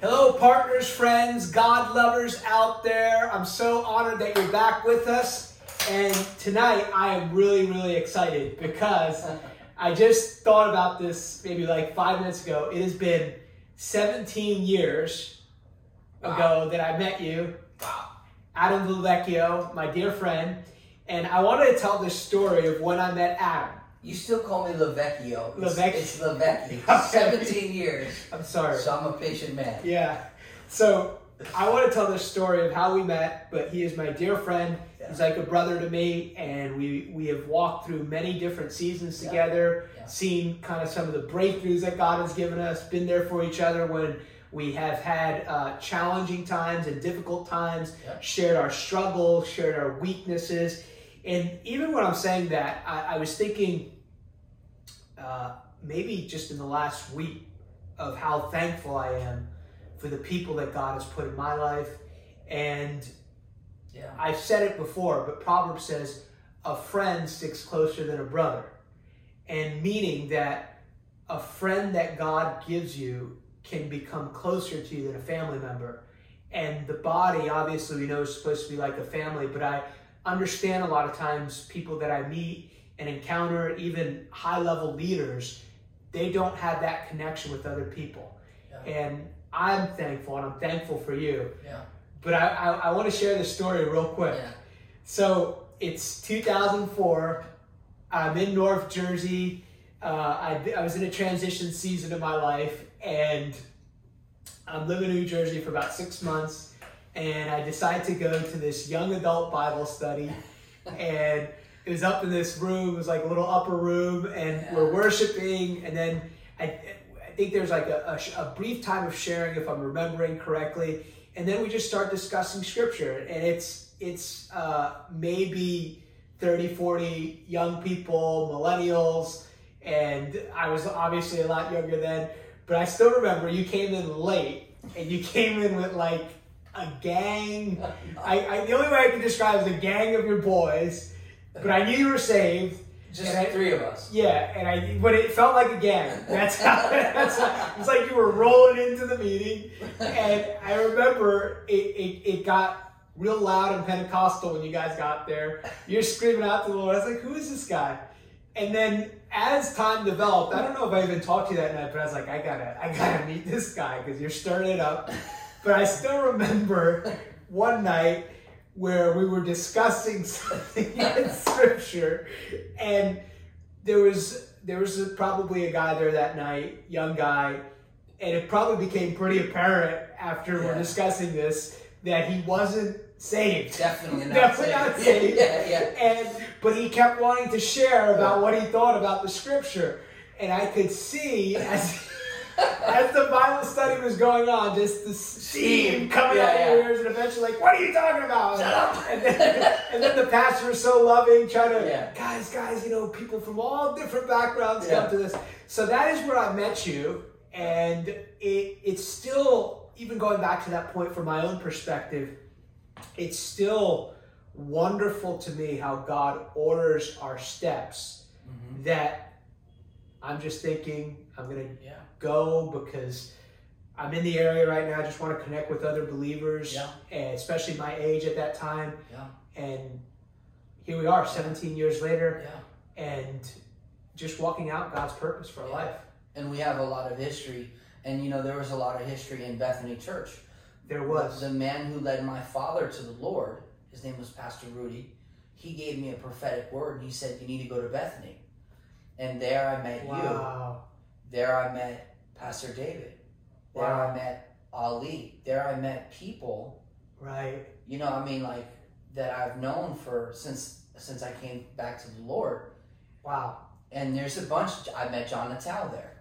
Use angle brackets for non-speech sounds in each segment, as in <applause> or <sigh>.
Hello, partners, friends, God lovers out there. I'm so honored that you're back with us. And tonight I am really, really excited because <laughs> I just thought about this maybe like five minutes ago. It has been 17 years Wow. ago that I met you, Wow. Adam Vivecchio, my dear friend. And I wanted to tell this story of when I met Adam. You still call me Lavecchio. It's, Lavecchio. it's Lavecchio. <laughs> Okay. 17 years. I'm sorry. So I'm a patient man. Yeah. So I want to tell this story of how we met, but he is my dear friend. He's like a brother to me, and we we have walked through many different seasons Yeah. together, Yeah. seen kind of some of the breakthroughs that God has given us, been there for each other when we have had uh, challenging times and difficult times, Yeah. shared our struggles, shared our weaknesses. And even when I'm saying that, I, I was thinking uh, maybe just in the last week of how thankful I am for the people that God has put in my life. And Yeah. I've said it before, but Proverbs says, a friend sticks closer than a brother. And meaning that a friend that God gives you can become closer to you than a family member. And the body, obviously, we know is supposed to be like a family, but I understand a lot of times people that I meet and encounter, even high level leaders, they don't have that connection with other people. Yeah. And I'm thankful, and I'm thankful for you. Yeah. But I, I, I want to share this story real quick. Yeah. So it's 2004. I'm in North Jersey. Uh, I, I was in a transition season of my life, and I'm living in New Jersey for about six months. And I decided to go to this young adult Bible study, and it was up in this room. It was like a little upper room, and Yeah. we're worshiping. And then I, I think there's like a, a, a brief time of sharing, if I'm remembering correctly. And then we just start discussing scripture, and it's it's uh, maybe 30, 40 young people, millennials, and I was obviously a lot younger then. But I still remember you came in late, and you came in with like a gang. I, I the only way I can describe is a gang of your boys. But I knew you were saved. Just I- three of us. Yeah, and I but it felt like a gang. That's how. <laughs> That's how it was like you were rolling into the meeting, and I remember it, it, it got real loud and Pentecostal when you guys got there. You're screaming out to the Lord. I was like, "Who is this guy?" And then as time developed, I don't know if I even talked to you that night, but I was like, "I gotta, I gotta meet this guy because you're stirring it up." But I still remember one night where we were discussing <laughs> something in scripture and there was there was a, probably a guy there that night young guy and it probably became pretty apparent after we're discussing this that he wasn't saved Definitely <laughs> not Definitely saved. not <laughs> saved. Yeah, yeah. and but he kept wanting to share about what he thought about the scripture and i could see as as the bible study was going on just the steam coming out Yeah, of your ears and eventually like what are you talking about Shut up. <laughs> and then, and then the pastor was so loving trying to Yeah. guys guys you know people from all different backgrounds Yeah. come to this so that is where i met you and it it's still even going back to that point from my own perspective it's still wonderful to me how God orders our steps. Mhm. That I'm just thinking I'm gonna Yeah. go because I'm in the area right now. I just want to connect with other believers, Yeah. and especially my age at that time. Yeah. And here we are, 17 years later, Yeah. and just walking out God's purpose for Yeah. life. And we have a lot of history. And you know, there was a lot of history in Bethany Church. There was. The, the man who led my father to the Lord, his name was Pastor Rudy, he gave me a prophetic word. and He said, You need to go to Bethany. And there I met you. There I met Pastor David. There Wow. I met Ali. There I met people, Right. you know, I mean, like that I've known for since since I came back to the Lord. Wow. And there's a bunch. I met John Natal there.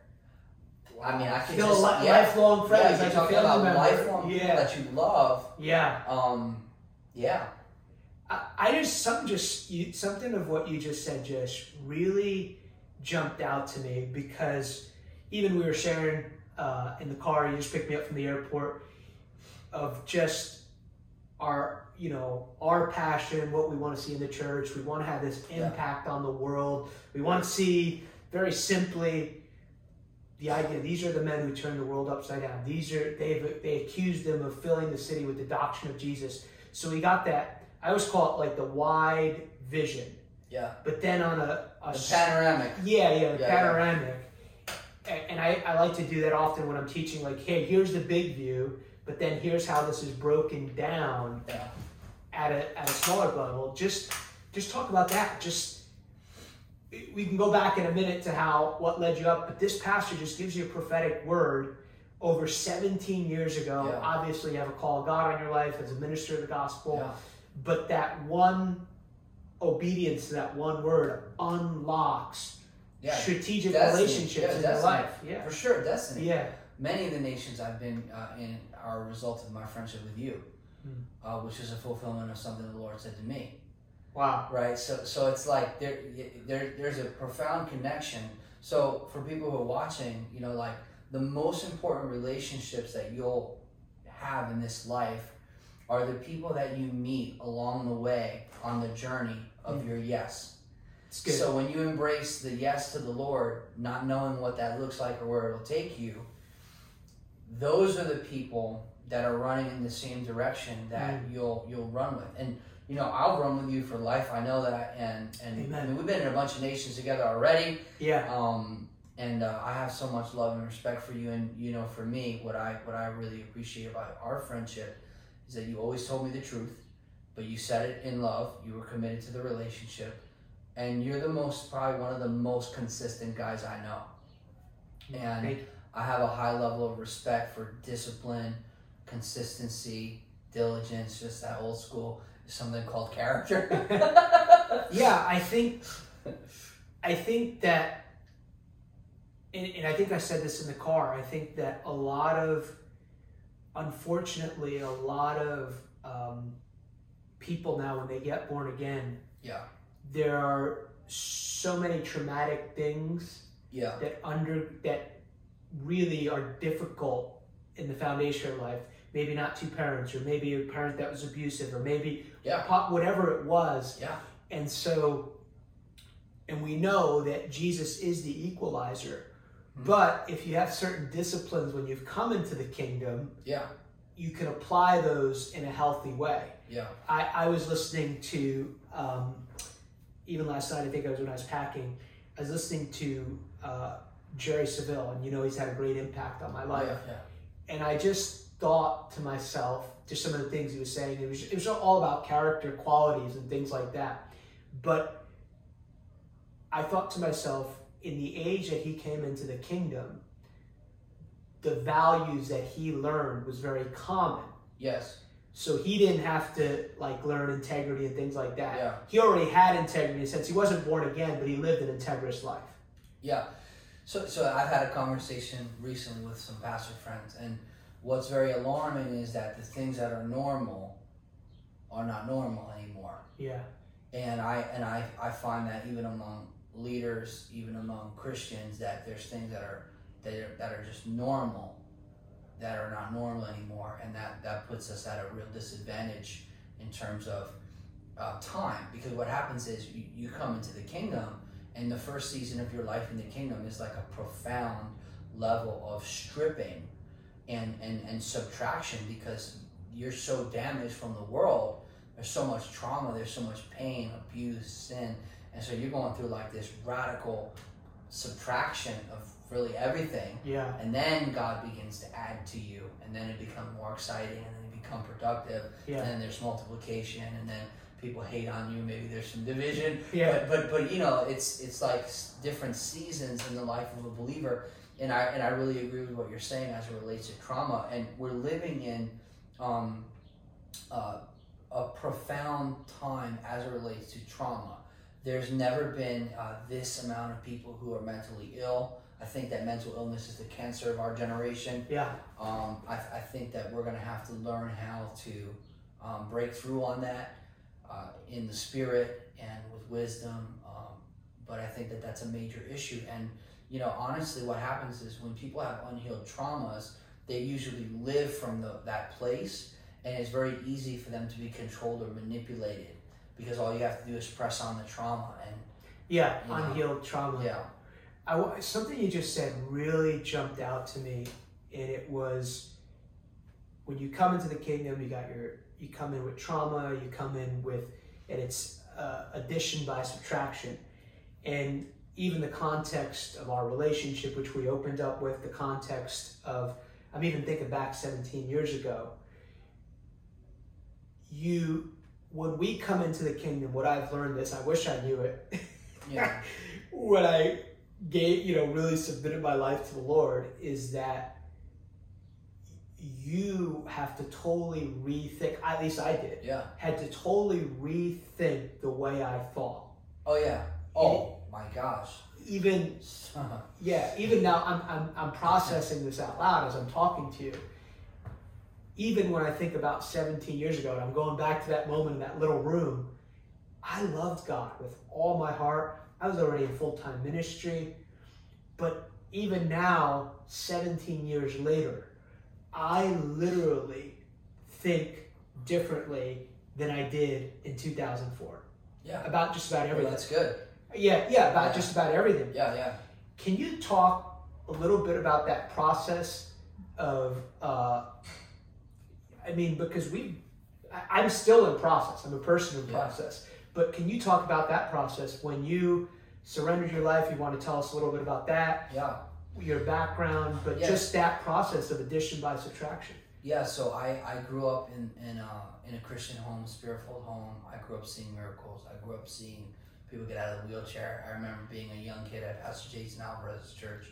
I mean, I could Still just li- yeah, lifelong friends. Yeah, you're a about member. lifelong people Yeah. that you love. Yeah. Um, yeah, I, I just some just you, something of what you just said just really jumped out to me because even we were sharing uh, in the car. You just picked me up from the airport of just our you know our passion, what we want to see in the church. We want to have this Yeah. impact on the world. We want to see very simply the idea these are the men who turned the world upside down. These are they they accused them of filling the city with the doctrine of Jesus. So we got that. I always call it like the wide vision. Yeah. But then on a, a The panoramic. yeah, yeah, the Yeah, yeah. panoramic. A- And I, I like to do that often when I'm teaching, like, hey, here's the big view, but then here's how this is broken down Yeah. at a, at a smaller level. Just just talk about that. Just we can go back in a minute to how what led you up, but this pastor just gives you a prophetic word over 17 years ago. Yeah. Obviously, you have a call of God on your life as a minister of the gospel, Yeah. but that one obedience to that one word unlocks Yeah. strategic Destiny. relationships Yeah, in your life. Yeah. For sure, destiny. Yeah. Many of the nations I've been uh, in are a result of my friendship with you, Hmm. uh, which is a fulfillment of something the Lord said to me. Wow. Right. So so it's like there there there's a profound connection. So for people who are watching, you know, like the most important relationships that you'll have in this life are the people that you meet along the way on the journey of your yes. So when you embrace the yes to the Lord, not knowing what that looks like or where it'll take you, those are the people that are running in the same direction that Mm. you'll you'll run with. And you know, I'll run with you for life. I know that and and I mean we've been in a bunch of nations together already. yeah. Um and uh, I have so much love and respect for you. And you know, for me, what I what I really appreciate about our friendship is that you always told me the truth, but you said it in love. You were committed to the relationship, and you're the most probably one of the most consistent guys I know. And. I have a high level of respect for discipline, consistency, diligence, just that old school something called character. <laughs> yeah, I think I think that and, and I think I said this in the car, I think that a lot of unfortunately a lot of um, people now when they get born again, Yeah. There are so many traumatic things yeah. that under that really are difficult in the foundation of life. Maybe not two parents, or maybe a parent that was abusive, or maybe Yeah. pop, whatever it was. Yeah. And so, and we know that Jesus is the equalizer. Mhm. But if you have certain disciplines when you've come into the kingdom, Yeah. you can apply those in a healthy way. Yeah. I, I was listening to, um, even last night, I think it was when I was packing, I was listening to uh, Jerry Savelle, and you know he's had a great impact on my life. Yeah. Yeah. And I just thought to myself, just some of the things he was saying, it was, it was all about character qualities and things like that. But I thought to myself, in the age that he came into the kingdom, the values that he learned was very common. Yes. So he didn't have to like learn integrity and things like that. Yeah. He already had integrity since he wasn't born again, but he lived an integrous life. Yeah. So, so I've had a conversation recently with some pastor friends, and what's very alarming is that the things that are normal are not normal anymore. Yeah. And I and I, I find that even among leaders, even among Christians, that there's things that are that are, that are just normal that are not normal anymore, and that that puts us at a real disadvantage in terms of uh, time. Because what happens is you, you come into the kingdom, and the first season of your life in the kingdom is like a profound level of stripping and and and subtraction because you're so damaged from the world. There's so much trauma. There's so much pain abuse sin. And so you're going through like this radical subtraction of really everything Yeah. and then god begins to add to you and then it becomes more exciting and then you become productive Yeah. and then there's multiplication and then people hate on you maybe there's some division Yeah. but, but but you know it's it's like different seasons in the life of a believer and i and i really agree with what you're saying as it relates to trauma and we're living in um, uh, a profound time as it relates to trauma there's never been uh, this amount of people who are mentally ill i think that mental illness is the cancer of our generation Yeah. um, I, I think that we're going to have to learn how to um, break through on that uh, in the spirit and with wisdom. Um, but I think that that's a major issue. And, you know, honestly, what happens is when people have unhealed traumas, they usually live from the, that place, and it's very easy for them to be controlled or manipulated because all you have to do is press on the trauma. And Yeah. You know. Unhealed trauma. yeah, I something you just said really jumped out to me, and it was when you come into the kingdom, you got your you come in with trauma, you come in with, and it's uh, addition by subtraction, and even the context of our relationship, which we opened up with, the context of I'm even thinking back 17 years ago. You, when we come into the kingdom, what I've learned this, I wish I knew it. Yeah. <laughs> when I gave, you know, really submitted my life to the Lord, is that you have to totally rethink. At least I did. Yeah. Had to totally rethink the way I thought. Oh yeah. Oh my gosh. Even <laughs> yeah, even now I'm, I'm, I'm processing this out loud as I'm talking to you. Even when I think about 17 years ago and I'm going back to that moment in that little room, I loved God with all my heart. I was already in full time ministry. But even now, 17 years later, I literally think differently than I did in 2004 yeah. about just about Well, everything. that's good. Yeah, yeah, about Yeah. just about everything. Yeah, yeah. Can you talk a little bit about that process of, uh, I mean, because we, I'm still in process. I'm a person in Yeah. process. But can you talk about that process when you surrendered your life? You want to tell us a little bit about that, Yeah. your background, but Yeah. just that process of addition by subtraction. Yeah, so I, I grew up in in a, in a Christian home, spirit-filled home. I grew up seeing miracles. I grew up seeing people get out of the wheelchair. I remember being a young kid at Pastor Jason Alvarez's church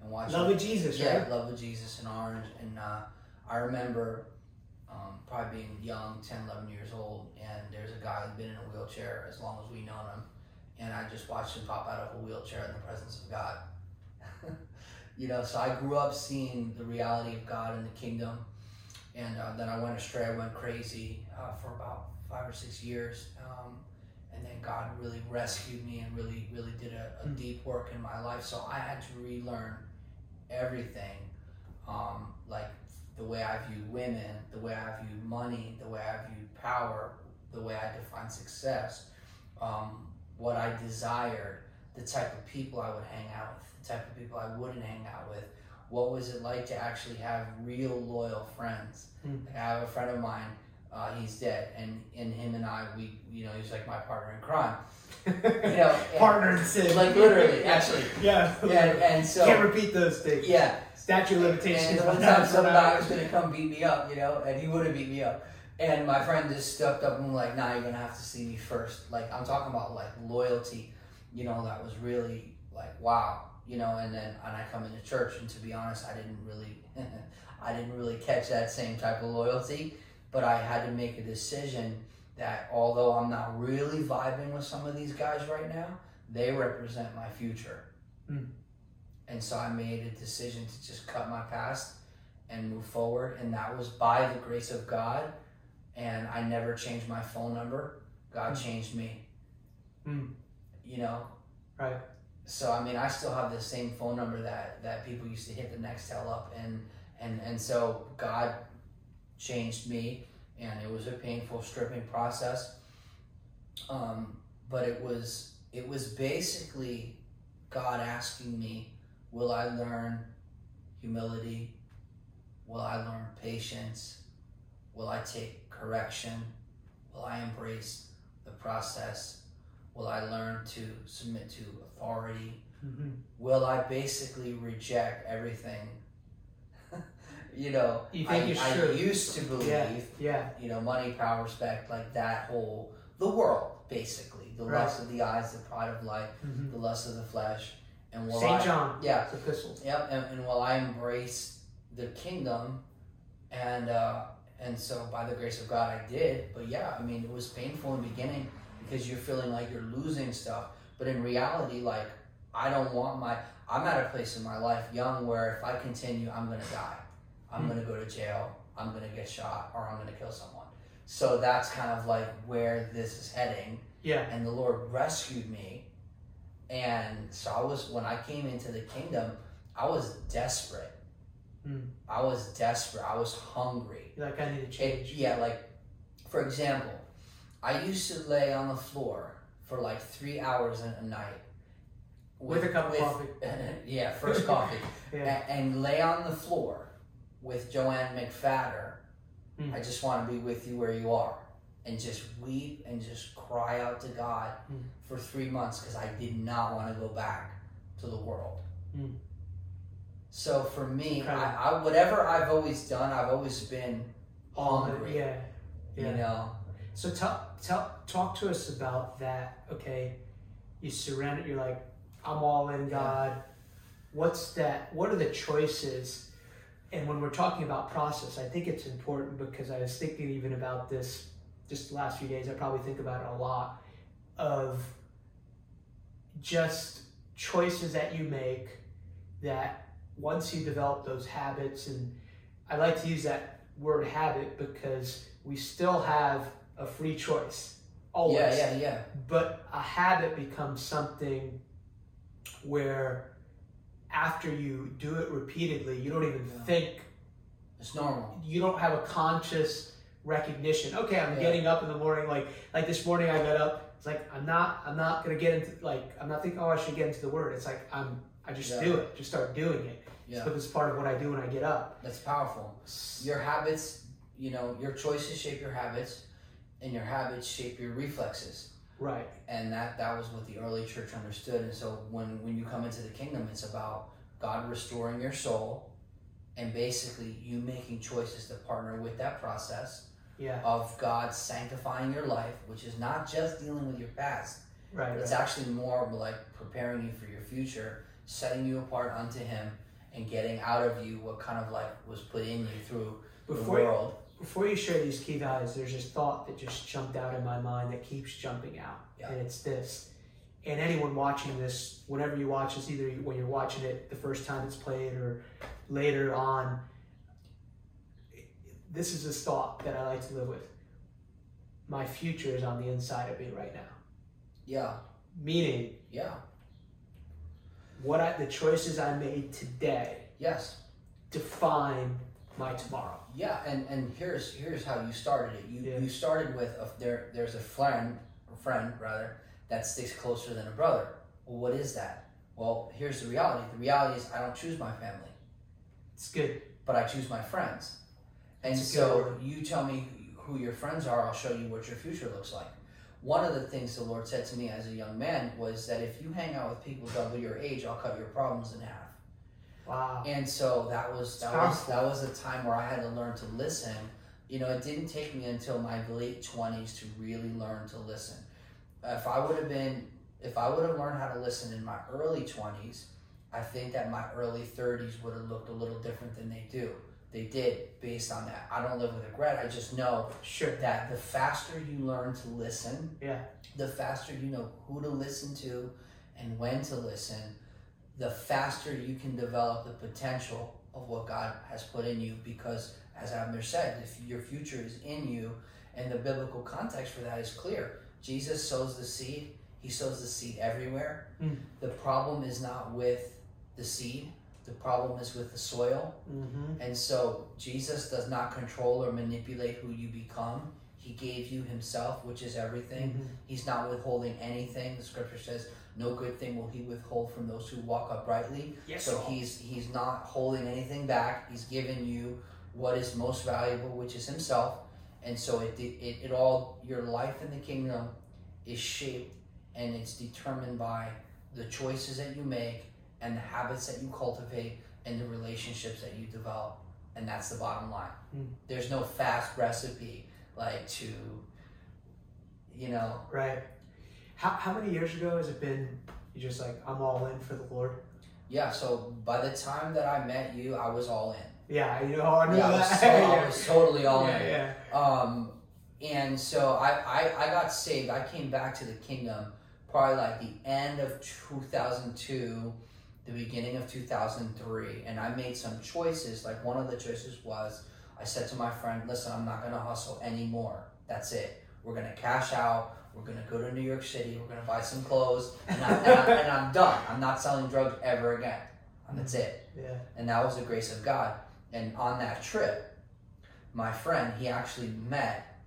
and watching. Love of Jesus, yeah, right? Love of Jesus in Orange. And uh, I remember um, probably being young, 10, 11 years old, and there's a guy who's been in a wheelchair as long as we known him. And I just watched him pop out of a wheelchair in the presence of God. <laughs> you know, so I grew up seeing the reality of God and the kingdom. And uh, then I went astray, I went crazy uh, for about five or six years. Um, and then God really rescued me and really, really did a, a Hmm. deep work in my life. So I had to relearn everything, um, like the way I view women, the way I view money, the way I view power, the way I define success, um, what I desired, the type of people I would hang out with, the type of people I wouldn't hang out with. What was it like to actually have real loyal friends? Hmm. Like I have a friend of mine, uh, he's dead, and, and him and I, we, you know, he's like my partner in crime. <laughs> You know, Partner in sin. Like literally, actually. <laughs> Yeah. And, and so, Can't repeat those things. yeah, Statute of and limitations. the one time that. some guy was gonna come beat me up, you know, and he would have beat me up. And my friend just stepped up and was like, nah, you're gonna have to see me first. Like, I'm talking about like loyalty, you know, that was really like, wow, you know, and then, and I come into church and to be honest, I didn't really, <laughs> I didn't really catch that same type of loyalty, but I had to make a decision that although I'm not really vibing with some of these guys right now, they represent my future. Mm. And so I made a decision to just cut my past and move forward. And that was by the grace of God. And I never changed my phone number. God Mm. changed me. Mm. You know? Right. So I mean I still have the same phone number that, that people used to hit the Nextel up and and, and so God changed me and it was a painful stripping process. Um, but it was it was basically God asking me, will I learn humility? Will I learn patience? Will I take correction? Will I embrace the process? Will I learn to submit to authority? hmm Will I basically reject everything? <laughs> you know, You think I, you I used to believe Yeah. Yeah. you know, money, power, respect, like that whole the world, basically. The Right. lust of the eyes, the pride of life, hmm the lust of the flesh. And will St. I John. Yeah. Epistles. Yep, and, and will I embrace the kingdom and uh and so by the grace of God I did. But yeah, I mean it was painful in the beginning because you're feeling like you're losing stuff. But in reality, like I don't want my I'm at a place in my life young where if I continue I'm gonna die. I'm Mm. gonna go to jail, I'm gonna get shot, or I'm gonna kill someone. So that's kind of like where this is heading. Yeah. And the Lord rescued me. And so I was when I came into the kingdom, I was desperate. Mm. I was desperate. I was hungry. Like, I need to It, change. yeah, like for example, I used to lay on the floor for like three hours a a night, With a cup of coffee. <laughs> yeah, first coffee. <laughs> Yeah. A- and, lay on the floor with Joann McFatter. Mm. I just want to be with you where you are. And just weep and just cry out to God Mm. for three months because I did not want to go back to the world. Mm. So for me, I, I, whatever I've always done, I've always been hungry. yeah. Yeah. You know, So tell, tell, talk to us about that. Okay, you surrender. You're like, I'm all in, Yeah. God. What's that? What are the choices? And when we're talking about process, I think it's important because I was thinking even about this just the last few days. I probably think about it a lot of just choices that you make that once you develop those habits and I like to use that word habit because we still have a free choice always yeah, yeah, yeah. but a habit becomes something where after you do it repeatedly you don't even Yeah. think It's normal. you don't have a conscious recognition okay i'm Yeah. getting up in the morning like like this morning i got up it's like i'm not i'm not gonna get into like i'm not thinking oh i should get into the word it's like i'm i just Yeah. do it just start doing it Yeah, but it's part of what i do when i get up that's powerful. Your habits, you know, your choices shape your habits, and your habits shape your reflexes. right and that that was what the early church understood and so when when you come into the kingdom it's about god restoring your soul and basically you making choices to partner with that process yeah of god sanctifying your life which is not just dealing with your past right, but it's right. actually more like preparing you for your future setting you apart unto him and getting out of you what kind of like was put in you through the before you, world before you share these key values, there's this thought that just jumped out in my mind that keeps jumping out, Yeah. and it's this. And anyone watching this, whenever you watch this, either when you're watching it the first time it's played or later on, this is this thought that I like to live with. My future is on the inside of me right now. yeah Meaning, yeah what I, the choices I made today yes define my tomorrow. Yeah, and, and here's here's how you started it. You Yeah. you started with a, there there's a friend a friend rather that sticks closer than a brother. Well, what is that? Well, here's the reality. The reality is I don't choose my family, It's good. but I choose my friends. And so you tell me who your friends are. I'll show you what your future looks like. One of the things the Lord said to me as a young man was that if you hang out with people double your age, I'll cut your problems in half. Wow. And so that was that was that was a time where I had to learn to listen. You know, it didn't take me until my late twenties to really learn to listen. If I would have been, if I would have learned how to listen in my early twenties, I think that my early thirties would have looked a little different than they do. They did based on that. I don't live with regret. I just know Sure. that the faster you learn to listen, Yeah. the faster you know who to listen to and when to listen, the faster you can develop the potential of what God has put in you. Because, as Abner said, if your future is in you, and the biblical context for that is clear, Jesus sows the seed, he sows the seed everywhere. Mm. The problem is not with the seed, the problem is with the soil. Mm-hmm. And so Jesus does not control or manipulate who you become. He gave you himself, which is everything. Mhm. He's not withholding anything. The scripture says, "No good thing will he withhold from those who walk uprightly." Yes. So he's he's not holding anything back. He's given you what is most valuable, which is himself. And so it it, it all your life in the kingdom is shaped and it's determined by the choices that you make and the habits that you cultivate and the relationships that you develop. And that's the bottom line. Mm. There's no fast recipe like to you know Right. How, how many years ago has it been? You just like I'm all in for the Lord. yeah so by the time that i met you i was all in Yeah, you know I know yeah, I was, that. so- I yeah. <laughs> was totally all yeah, in yeah. Um, and so I, I, I got saved. I came back to the kingdom probably like the end of 2002, the beginning of 2003. And I made some choices. Like one of the choices was I said to my friend, listen, I'm not going to hustle anymore. That's it. We're going to cash out. We're going to go to New York City. We're going to buy some clothes. And, I, and, I, and I'm done. I'm not selling drugs ever again. And that's it Yeah. and that was the grace of God. And on that trip, my friend he actually met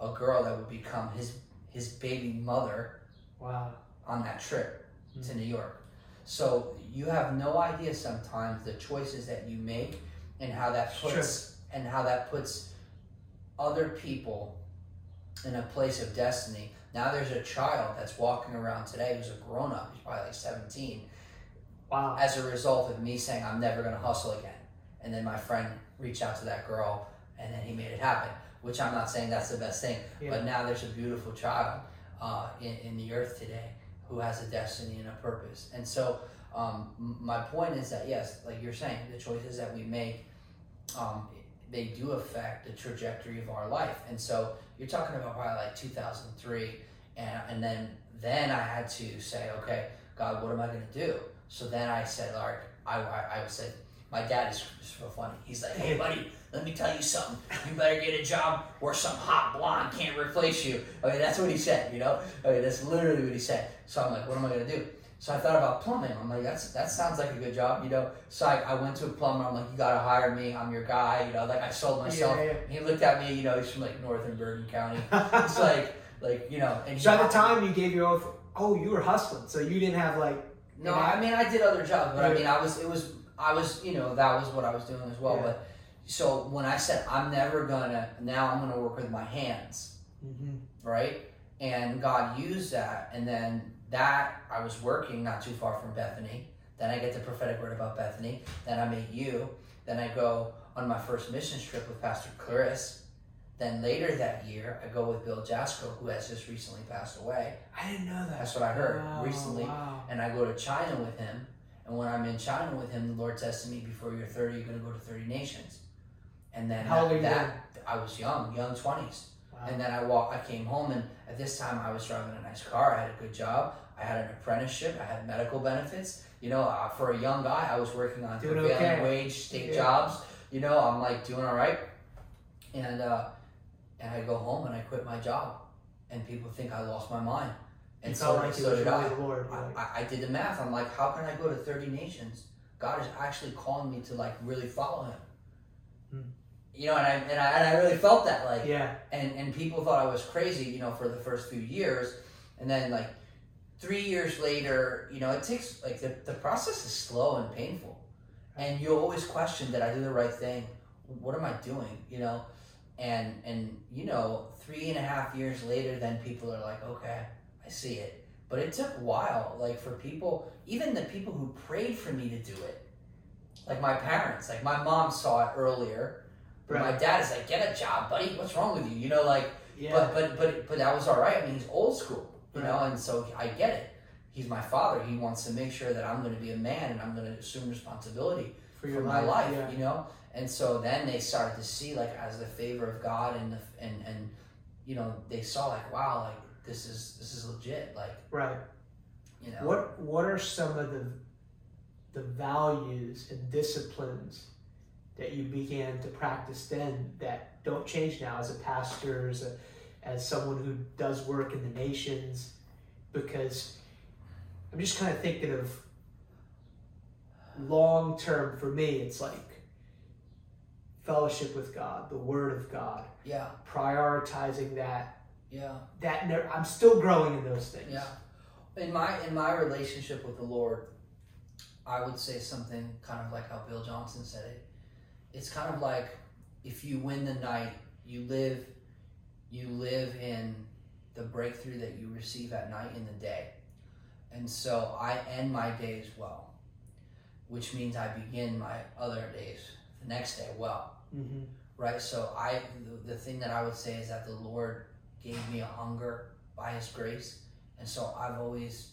a girl that would become his his baby mother Wow. on that trip. to hmm. New York. So you have no idea sometimes the choices that you make and how that puts and how that puts other people in a place of destiny. Now there's a child that's walking around today who's a grown up, he's probably like 17, Wow. as a result of me saying I'm never gonna hustle again. And then my friend reached out to that girl and then he made it happen. Which I'm not saying that's the best thing. Yeah. But now there's a beautiful child uh, in, in the earth today who has a destiny and a purpose. And so um, my point is that yes, like you're saying, the choices that we make, um, they do affect the trajectory of our life. And so you're talking about probably like 2003, and, and then then I had to say, okay, God, what am I going to do? So then I said, Lord, I, I, I said, my dad is so funny. He's like, hey, buddy, let me tell you something. You better get a job where some hot blonde can't replace you. I mean, that's what he said, you know? I mean, that's literally what he said. So I'm like, what am I going to do? So I thought about plumbing. I'm like, that's that sounds like a good job, you know? So I, I went to a plumber. I'm like, you got to hire me. I'm your guy, you know? Like, I sold myself. Yeah, He looked at me, you know, he's from like Northern Bergen County. <laughs> It's like, like you know, and so at the time you gave your oath. Oh, you were hustling, so you didn't have like. No, I mean I did other jobs, but I mean I was it was I was you know that was what I was doing as well. Yeah. But so when I said I'm never gonna now I'm gonna work with my hands, Mm-hmm. right? And God used that, and then that I was working not too far from Bethany. Then I get the prophetic word about Bethany. Then I meet you. Then I go on my first mission trip with Pastor Clarice. Then later that year, I go with Bill Jasko, who has just recently passed away. I didn't know that. That's what I heard Wow, recently. Wow. and I go to China with him. And when I'm in China with him, the Lord says to me, "Before you're 30, you're going to go to 30 nations." And then How old that, you that I was young, young 20s. Wow. And then I walk. I came home, and at this time, I was driving a nice car. I had a good job. I had an apprenticeship. I had medical benefits. You know, uh, for a young guy, I was working on Doing prevailing okay. wage state Yeah. jobs. You know, I'm like doing all right. And uh, and I go home and I quit my job, and people think I lost my mind. And so, felt like it so was did really I. Lord. I, Like, I, I did the math. I'm like, how can I go to 30 nations? God is actually calling me to like really follow Him. Hmm. You know, and I, and I and I really felt that like, yeah. and and people thought I was crazy. You know, for the first few years, and then like three years later, you know, it takes like the the process is slow and painful, and you always question, did I do the right thing? What am I doing? You know, and and you know, three and a half years later, then people are like, okay, I see it. But it took a while, like for people, even the people who prayed for me to do it, like my parents, like my mom saw it earlier. But my dad is like, get a job, buddy. What's wrong with you? You know, like, Yeah. but but but but that was all right. I mean, he's old school, you know, and so I get it. He's my father. He wants to make sure that I'm going to be a man and I'm going to assume responsibility for for my life, Yeah. you know. And so then they started to see like as the favor of God and the, and and you know they saw like wow like this is this is legit like Right. you know What What are some of the the values and disciplines that you began to practice then that don't change now as a pastor, as a, as someone who does work in the nations? Because I'm just kind of thinking of long term for me. It's like fellowship with God, the Word of God, yeah prioritizing that. Yeah That ne- I'm still growing in those things. Yeah. In my in my relationship with the Lord, I would say something kind of like how Bill Johnson said it. It's kind of like if you win the night, you live you live in the breakthrough that you receive at night in the day. And so I end my days well, which means I begin my other days the next day well hmm right? So I, the, the thing that I would say is that the Lord gave me a hunger by His grace, and so I've always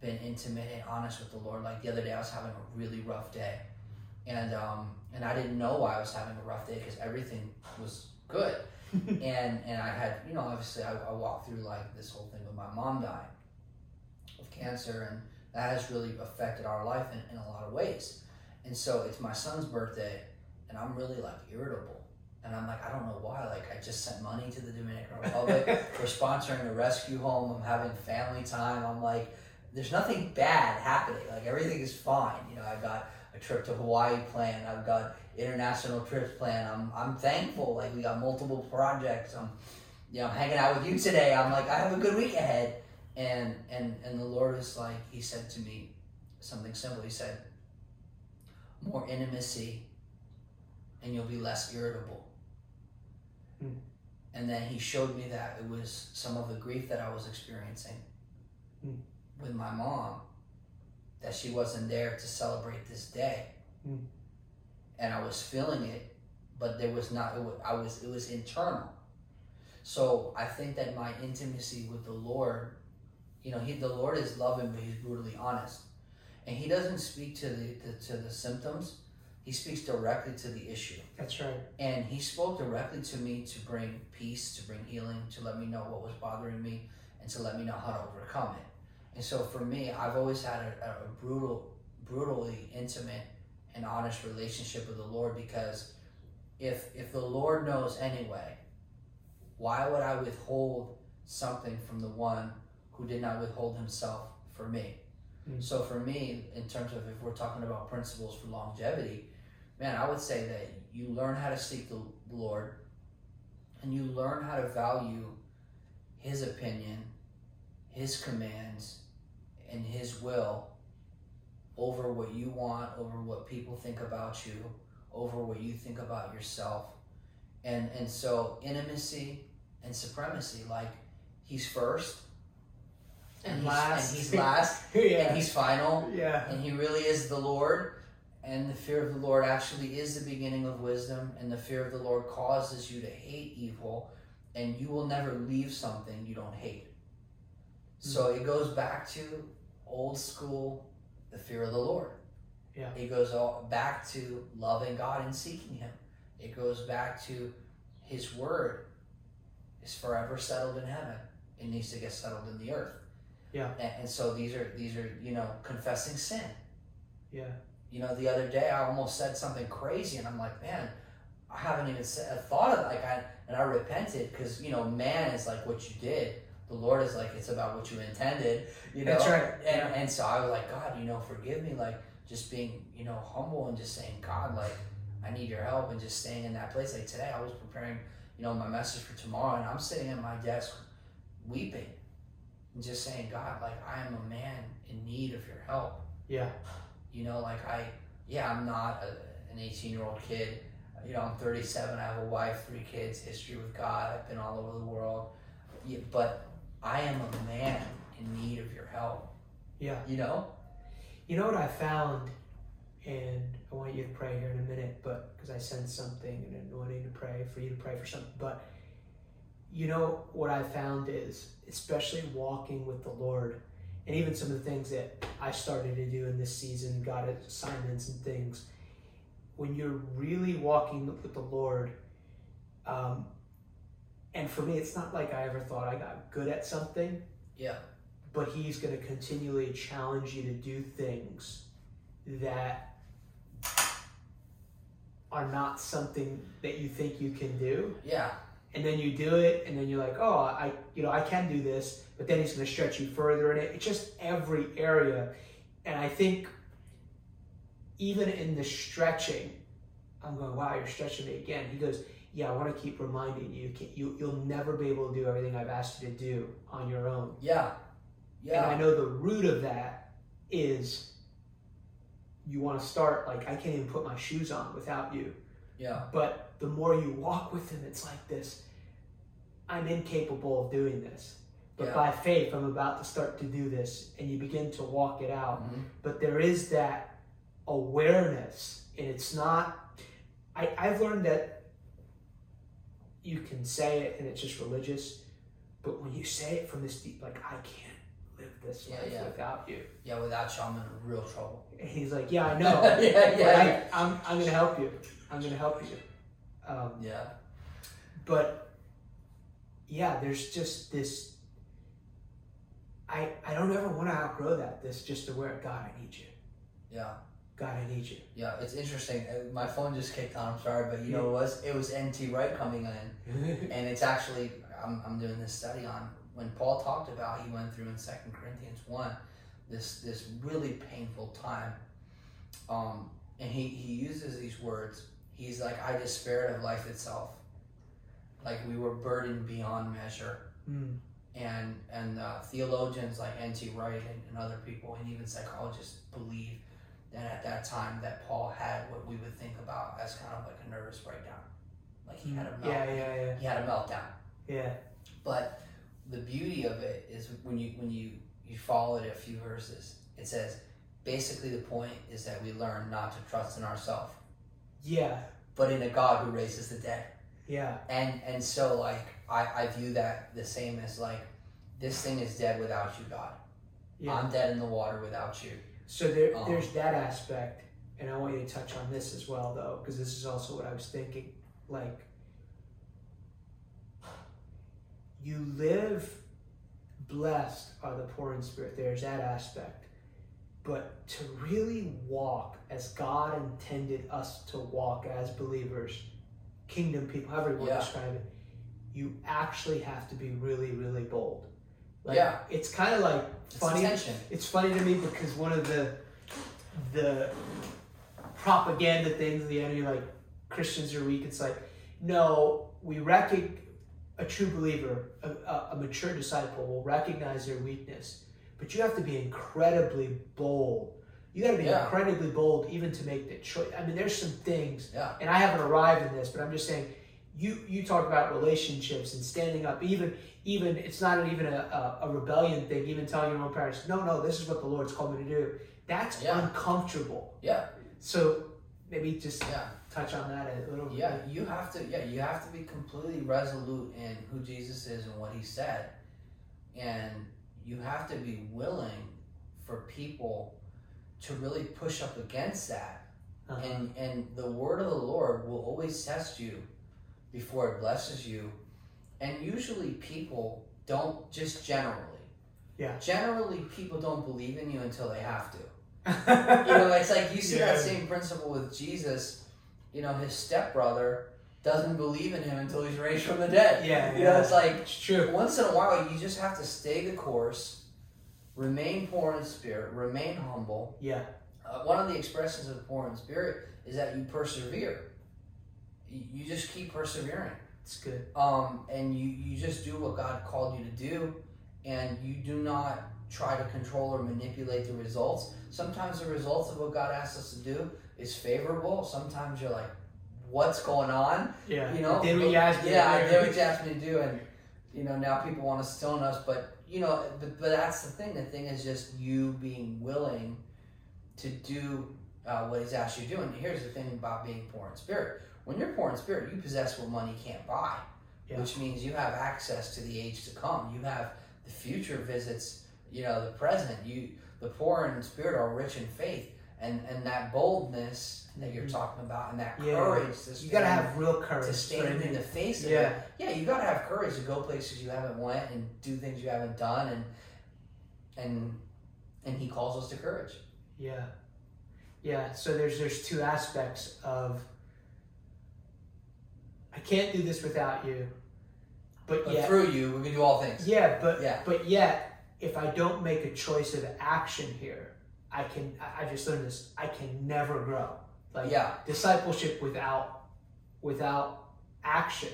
been intimate and honest with the Lord. Like the other day, I was having a really rough day, and um, and I didn't know why I was having a rough day because everything was good, <laughs> and and I had you know obviously I, I walked through like this whole thing with my mom dying of cancer, and that has really affected our life in, in a lot of ways, and so it's my son's birthday and I'm really like irritable. And I'm like, I don't know why. Like, I just sent money to the Dominican Republic. <laughs> We're sponsoring a rescue home. I'm having family time. I'm like, there's nothing bad happening. Like, everything is fine. You know, I've got a trip to Hawaii planned. I've got international trips planned. I'm, I'm thankful. Like, we got multiple projects. I'm, you know, hanging out with you today. I'm like, I have a good week ahead. And and and the Lord is like he said to me something simple. He said, More intimacy and you'll be less irritable. Hmm. And then he showed me that it was some of the grief that I was experiencing Hmm. with my mom, that she wasn't there to celebrate this day. Hmm. And I was feeling it, but there was not, it was, I was, it was internal. So I think that my intimacy with the Lord, you know, he, the Lord is loving, but he's brutally honest. And he doesn't speak to the, the to the symptoms. He speaks directly to the issue. That's right. And he spoke directly to me to bring peace, to bring healing, to let me know what was bothering me, and to let me know how to overcome it. And so for me, I've always had a, a brutal, brutally intimate and honest relationship with the Lord because if if the Lord knows anyway, why would I withhold something from the one who did not withhold himself for me? Mm. So for me, in terms of if we're talking about principles for longevity, man, I would say that you learn how to seek the Lord and you learn how to value His opinion, His commands, and His will over what you want, over what people think about you, over what you think about yourself. And, and so intimacy and supremacy, like He's first. And he's, last. and he's last, yeah. and he's final, yeah. and he really is the Lord. And the fear of the Lord actually is the beginning of wisdom, and the fear of the Lord causes you to hate evil, and you will never leave something you don't hate. So hmm. it goes back to old school, the fear of the Lord. Yeah. It goes all back to loving God and seeking Him. It goes back to His Word is forever settled in heaven. It needs to get settled in the earth. Yeah. And, and so these are these are you know confessing sin. Yeah. You know, the other day I almost said something crazy, and I'm like, man, I haven't even said, uh, thought of like I and I repented because you know, man is like what you did. The Lord is like it's about what you intended. You know, That's right, And, yeah. and so I was like, God, you know, forgive me, like just being you know humble and just saying, God, like I need your help, and just staying in that place. Like today, I was preparing, you know, my message for tomorrow, and I'm sitting at my desk weeping, and just saying, God, like I am a man in need of your help. Yeah. You know, like I, yeah, I'm not a, an 18 year old kid. You know, I'm 37. I have a wife, three kids, history with God. I've been all over the world. Yeah, but I am a man in need of your help. Yeah. You know? You know what I found, and I want you to pray here in a minute, but because I sense something and anointing to pray for you to pray for something. But you know what I found is, especially walking with the Lord, and even some of the things that I started to do in this season, got assignments and things. When you're really walking with the Lord, um, and for me, it's not like I ever thought I got good at something Yeah. but he's going to continually challenge you to do things that are not something that you think you can do Yeah. And then you do it and then you're like oh i you know i can do this but then he's going to stretch you further in it it's just every area and i think even in the stretching i'm going wow you're stretching me again he goes yeah i want to keep reminding you, you, you you'll never be able to do everything i've asked you to do on your own Yeah. Yeah. And I know the root of that is you want to start like I can't even put my shoes on without you. Yeah. But the more you walk with him, it's like this. I'm incapable of doing this. But Yeah. by faith, I'm about to start to do this, and you begin to walk it out. Mhm. But there is that awareness, and it's not. I, I've learned that you can say it and it's just religious, but when you say it from this deep, like, I can't live this Yeah, life yeah. without you. Yeah. Without you, I'm in real trouble. And he's like, Yeah, I know. <laughs> yeah. Yeah. I, I'm, I'm going to help you. I'm going to help you. Um, Yeah. but yeah, there's just this. I, I don't ever want to outgrow that. This just to where God, I need you. Yeah. God, I need you. Yeah. It's interesting. Uh, My phone just kicked on. I'm sorry, but you know it was? It was NT Wright coming in. <laughs> and it's actually I'm, I'm doing this study on when Paul talked about he went through in Second Corinthians one this this really painful time um, and he, he uses these words he's like I despaired of life itself. Like we were burdened beyond measure. Mm, and and uh, theologians like N.T. Wright and, and other people, and even psychologists believe that at that time that Paul had what we would think about as kind of like a nervous breakdown, like he had a melt, yeah, yeah, yeah, he had a meltdown. yeah. But the beauty of it is when you when you you follow it a few verses, it says basically the point is that we learn not to trust in ourselves, Yeah, but in a God who raises the dead. yeah, And and so like I, I view that the same as like this thing is dead without you, God. yeah. I'm dead in the water without you. So there, Um, there's that aspect, and I want you to touch on this as well, though, because this is also what I was thinking. Like, you live blessed are the poor in spirit. There's that aspect, but to really walk as God intended us to walk as believers, kingdom people, however you want to describe it, you actually have to be really, really bold. Like, Yeah. it's kind of like It's funny attention. it's funny to me because one of the the propaganda things the enemy like Christians are weak. It's like no, we recognize a true believer, a, a mature disciple will recognize their weakness, but you have to be incredibly bold. You got to be Yeah. incredibly bold even to make the choice. I mean, there's some things, Yeah. and I haven't arrived in this, but I'm just saying. You you talk about relationships and standing up. Even even it's not even a, a, a rebellion thing. Even telling your own parents, no, no, this is what the Lord's called me to do. That's Yeah. uncomfortable. Yeah. So maybe just Yeah. touch on that a little bit. Yeah, you have to. Yeah, you have to be completely resolute in who Jesus is and what He said, and you have to be willing for people to really push up against that. Uh-huh. And and the word of the Lord will always test you before it blesses you, and usually people don't just generally. Yeah. Generally, people don't believe in you until they have to. <laughs> You know, it's like you see that same principle with Jesus. You know, his stepbrother doesn't believe in him until he's raised from the dead. yeah, You yeah. know, it's like it's true. once in a while you just have to stay the course, remain poor in spirit, remain humble. Yeah, Uh, one of the expressions of poor in spirit is that you persevere. You, you just keep persevering, it's good. um, and you you just do what God called you to do, and you do not try to control or manipulate the results. Sometimes the results of what God asks us to do is favorable. Sometimes you're like, "What's going on?" Yeah, You know, did what you asked. Yeah, did what you asked me to do, and you know now people want to stone us. But you know, but, but that's the thing. The thing is just you being willing to do uh, what He's asked you to do. And here's the thing about being poor in spirit: when you're poor in spirit, you possess what money can't buy, Yeah. which means you have access to the age to come. You have the future visits. You know, the present. You the poor in spirit are rich in faith. And, and that boldness that you're Mhm. talking about, and that Yeah. courage to You gotta have real courage. to stand right? in the face of Yeah. it. Yeah, you gotta have courage to go places you haven't went and do things you haven't done, and and and he calls us to courage. Yeah, yeah. So there's there's two aspects of I can't do this without you, but, But yet through you, we can do all things. yeah, but Yeah. but yet if I don't make a choice of action here, I can I just learned this. I can never grow. Like Yeah, discipleship without without action.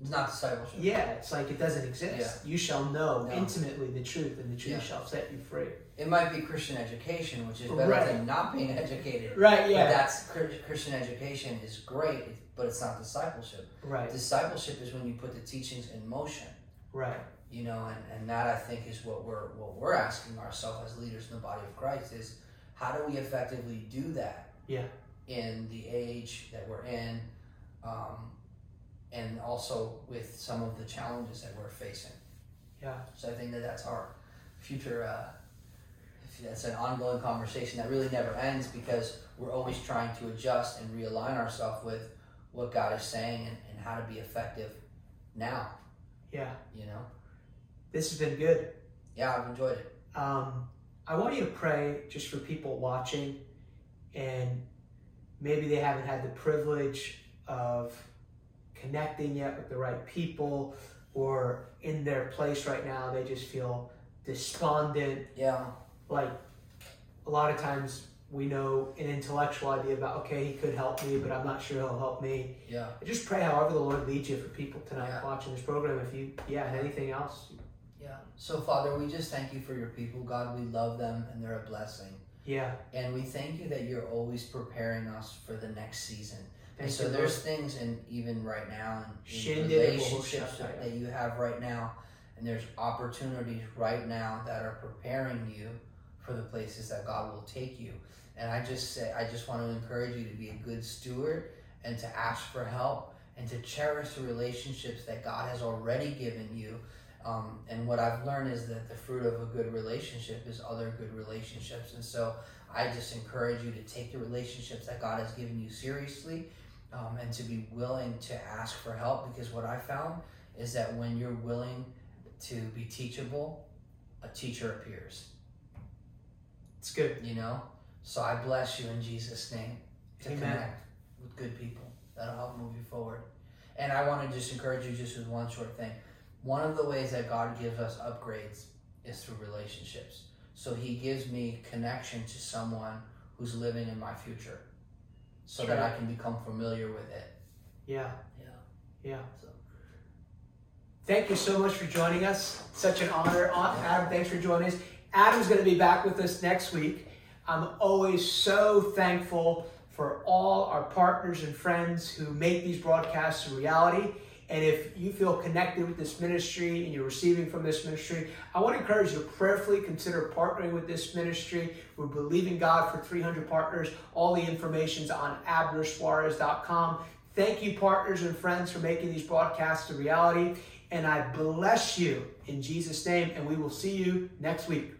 it's not discipleship. Yeah, it's like it doesn't exist. You shall know No. intimately the truth, and the truth Yeah. shall set you free. It might be Christian education, which is better Right. than not being educated. Right. But Yeah. that's Christian education is great, but it's not discipleship. Right. Discipleship is when you put the teachings in motion. Right. You know and, and that i think is what we're what we're asking ourselves as leaders in the body of christ is how do we effectively do that Yeah. in the age that we're in um, and also with some of the challenges that we're facing Yeah. so i think that that's our future uh, that's an ongoing conversation that really never ends because we're always trying to adjust and realign ourselves with what god is saying and, and how to be effective now Yeah. you know This has been good. yeah i've enjoyed it Um, I want you to pray just for people watching, and maybe they haven't had the privilege of connecting yet with the right people, or in their place right now, they just feel despondent. yeah Like a lot of times, we know an intellectual idea about okay, he could help me, but I'm not sure he'll help me. Yeah, Just pray however the Lord leads you for people tonight Yeah. watching this program. If you, yeah, and anything else, Yeah. So, Father, we just thank you for your people. God, we love them and they're a blessing. Yeah. And we thank you that you're always preparing us for the next season. Thank and so there's things and even right now in, in relationships Bohoshaya. that you have right now, and there's opportunities right now that are preparing you for the places that God will take you. And I just say I just want to encourage you to be a good steward and to ask for help and to cherish the relationships that God has already given you. Um, and what I've learned is that the fruit of a good relationship is other good relationships. And so I just encourage you to take the relationships that God has given you seriously um, and to be willing to ask for help because what I found is that when you're willing to be teachable, a teacher appears, It's good. you know? So I bless you in Jesus' name to Amen. connect with good people that'll help move you forward. And I want to just encourage you just with one short thing. One of the ways that God gives us upgrades is through relationships. So he gives me connection to someone who's living in my future so that I can become familiar with it. Yeah. Yeah. Yeah. So Thank you so much for joining us. Such an honor. Adam, thanks for joining us. Adam's going to be back with us next week. I'm always so thankful for all our partners and friends who make these broadcasts a reality. And if you feel connected with this ministry and you're receiving from this ministry, I want to encourage you to prayerfully consider partnering with this ministry. We're believing God for 300 partners. All the information's on abnersuarez.com. Thank you, partners and friends, for making these broadcasts a reality. And I bless you in Jesus' name, and we will see you next week.